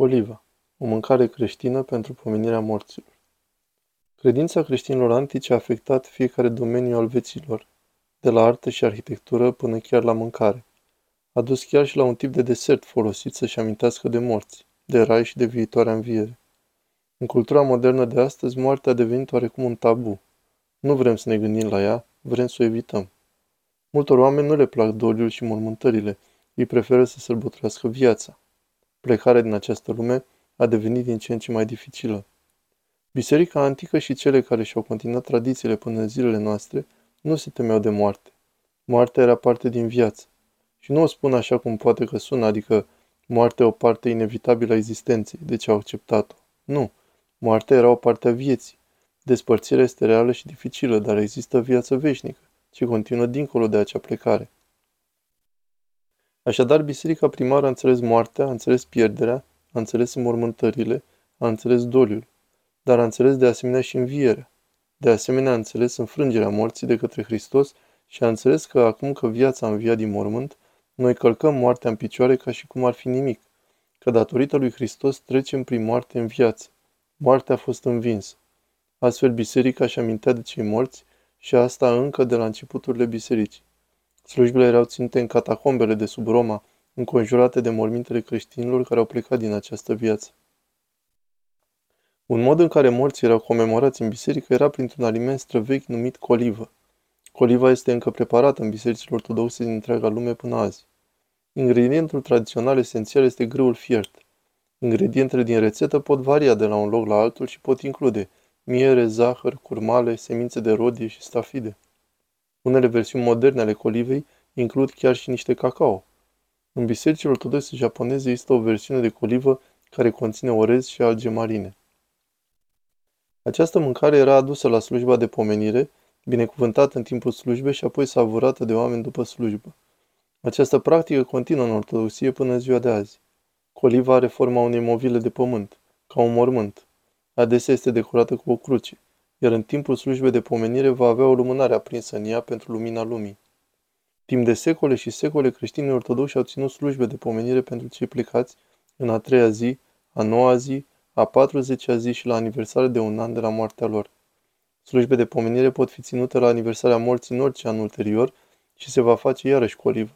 Coliva, o mâncare creștină pentru pomenirea morților. Credința creștinilor antici a afectat fiecare domeniu al vieților, de la artă și arhitectură până chiar la mâncare. A dus chiar și la un tip de desert folosit să-și amintească de morți, de rai și de viitoarea înviere. În cultura modernă de astăzi, moartea a devenit oarecum un tabu. Nu vrem să ne gândim la ea, vrem să o evităm. Multor oameni nu le plac doliul și mormântările, ei preferă să sărbătorească viața. Plecarea din această lume a devenit din ce în ce mai dificilă. Biserica antică și cele care și-au continuat tradițiile până în zilele noastre nu se temeau de moarte. Moartea era parte din viață. Și nu o spun așa cum poate că sună, adică moartea o parte inevitabilă a existenței, deci au acceptat-o. Nu, moartea era o parte a vieții. Despărțirea este reală și dificilă, dar există viață veșnică, ce continuă dincolo de acea plecare. Așadar, biserica primară a înțeles moartea, a înțeles pierderea, a înțeles înmormântările, a înțeles doliul, dar a înțeles de asemenea și învierea. De asemenea a înțeles înfrângerea morții de către Hristos și a înțeles că acum că viața a înviat din mormânt, noi călcăm moartea în picioare ca și cum ar fi nimic, că datorită lui Hristos trecem prin moarte în viață. Moartea a fost învinsă. Astfel biserica și amintea de cei morți și asta încă de la începuturile bisericii. Slujbele erau ținute în catacombele de sub Roma, înconjurate de mormintele creștinilor care au plecat din această viață. Un mod în care morții erau comemorați în biserică era printr-un aliment străvechi numit colivă. Coliva este încă preparată în bisericile ortodoxe din întreaga lume până azi. Ingredientul tradițional esențial este grâul fiert. Ingredientele din rețetă pot varia de la un loc la altul și pot include miere, zahăr, curmale, semințe de rodie și stafide. Unele versiuni moderne ale colivei includ chiar și niște cacao. În bisericile ortodoxe japoneze există o versiune de colivă care conține orez și alge marine. Această mâncare era adusă la slujba de pomenire, binecuvântată în timpul slujbei și apoi savurată de oameni după slujbă. Această practică continuă în ortodoxie până în ziua de azi. Coliva are forma unei movile de pământ, ca un mormânt. Adesea este decorată cu o cruce iar în timpul slujbei de pomenire va avea o lumânare aprinsă în ea pentru lumina lumii. Timp de secole și secole, creștinii ortodoxi au ținut slujbe de pomenire pentru cei plecați în a treia zi, a noua zi, a patruzecea zi și la aniversare de un an de la moartea lor. Slujbe de pomenire pot fi ținute la aniversarea morții în orice an ulterior și se va face iarăși colivă.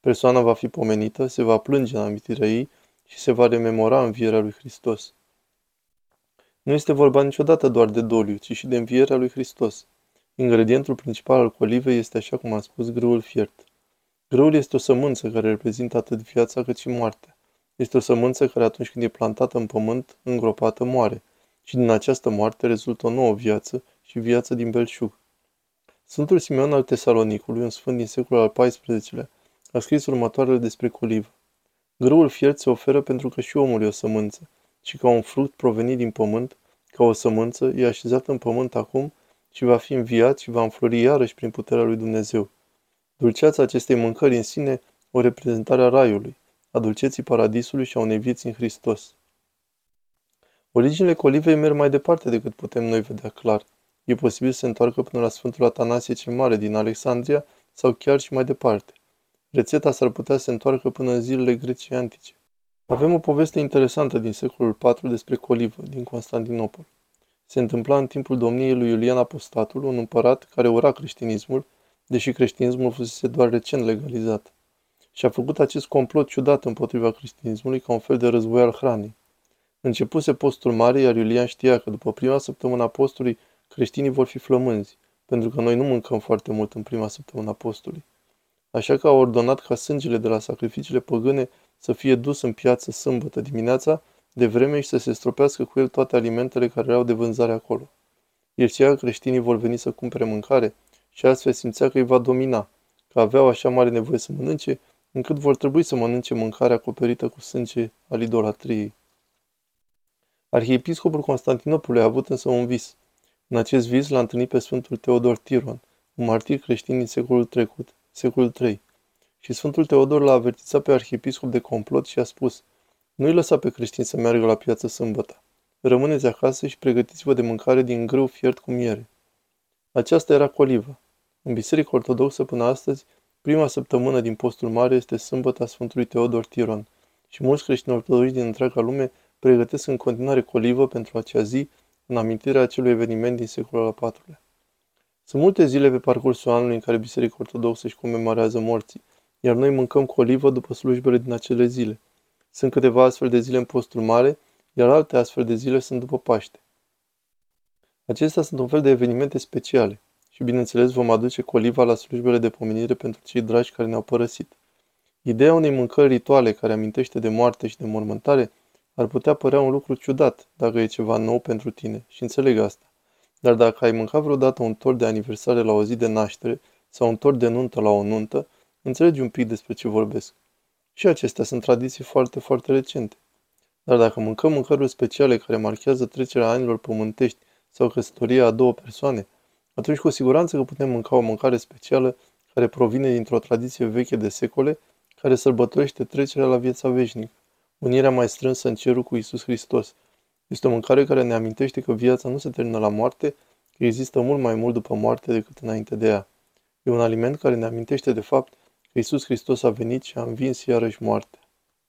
Persoana va fi pomenită, se va plânge în amintirea ei și se va rememora învierea lui Hristos. Nu este vorba niciodată doar de doliu, ci și de învierea lui Hristos. Ingredientul principal al colivei este, așa cum am spus, grâul fiert. Grâul este o sămânță care reprezintă atât viața cât și moartea. Este o sămânță care atunci când e plantată în pământ, îngropată, moare. Și din această moarte rezultă o nouă viață și viață din belșug. Sfântul Simeon al Tesalonicului, un sfânt din secolul al XIV-lea, a scris următoarele despre colivă. Grâul fiert se oferă pentru că și omul e o sămânță ci ca un fruct provenit din pământ, ca o sămânță, e așezat în pământ acum și va fi înviat și va înflori iarăși prin puterea lui Dumnezeu. Dulceața acestei mâncări în sine o reprezentare a raiului, a dulceții paradisului și a unei vieți în Hristos. Originile colivei merg mai departe decât putem noi vedea clar. E posibil să se întoarcă până la Sfântul Atanasie cel Mare din Alexandria sau chiar și mai departe. Rețeta s-ar putea să se întoarcă până în zilele Greciei antice. Avem o poveste interesantă din secolul IV despre Colivă, din Constantinopol. Se întâmpla în timpul domniei lui Iulian Apostatul, un împărat care ura creștinismul, deși creștinismul fusese doar recent legalizat. Și a făcut acest complot ciudat împotriva creștinismului ca un fel de război al hranei. Începuse postul mare, iar Iulian știa că după prima săptămână a postului, creștinii vor fi flămânzi, pentru că noi nu mâncăm foarte mult în prima săptămână a postului. Așa că a ordonat ca sângele de la sacrificiile păgâne să fie dus în piață sâmbătă dimineața, de vreme și să se stropească cu el toate alimentele care erau de vânzare acolo. El știa că creștinii vor veni să cumpere mâncare și astfel simțea că îi va domina, că aveau așa mare nevoie să mănânce, încât vor trebui să mănânce mâncare acoperită cu sânge al idolatriei. Arhiepiscopul Constantinopolului a avut însă un vis. În acest vis l-a întâlnit pe Sfântul Teodor Tiron, un martir creștin din secolul trecut, secolul III. Și Sfântul Teodor l-a avertizat pe arhiepiscop de complot și a spus, nu-i lăsa pe creștini să meargă la piață sâmbătă. Rămâneți acasă și pregătiți-vă de mâncare din grâu fiert cu miere. Aceasta era coliva. În Biserica Ortodoxă până astăzi, prima săptămână din postul mare este sâmbăta Sfântului Teodor Tiron și mulți creștini ortodoxi din întreaga lume pregătesc în continuare colivă pentru acea zi în amintirea acelui eveniment din secolul al IV-lea. Sunt multe zile pe parcursul anului în care Biserica Ortodoxă își comemorează morții, iar noi mâncăm colivă după slujbele din acele zile. Sunt câteva astfel de zile în postul mare, iar alte astfel de zile sunt după Paște. Acestea sunt un fel de evenimente speciale și, bineînțeles, vom aduce coliva la slujbele de pomenire pentru cei dragi care ne-au părăsit. Ideea unei mâncări rituale care amintește de moarte și de mormântare ar putea părea un lucru ciudat dacă e ceva nou pentru tine și înțeleg asta. Dar dacă ai mâncat vreodată un tort de aniversare la o zi de naștere sau un tort de nuntă la o nuntă, înțelegi un pic despre ce vorbesc. Și acestea sunt tradiții foarte, foarte recente. Dar dacă mâncăm mâncăruri speciale care marchează trecerea anilor pământești sau căsătoria a două persoane, atunci cu siguranță că putem mânca o mâncare specială care provine dintr-o tradiție veche de secole, care sărbătorește trecerea la viața veșnică, unirea mai strânsă în cerul cu Isus Hristos. Este o mâncare care ne amintește că viața nu se termină la moarte, că există mult mai mult după moarte decât înainte de ea. E un aliment care ne amintește de fapt că Isus Hristos a venit și a învins iarăși moartea.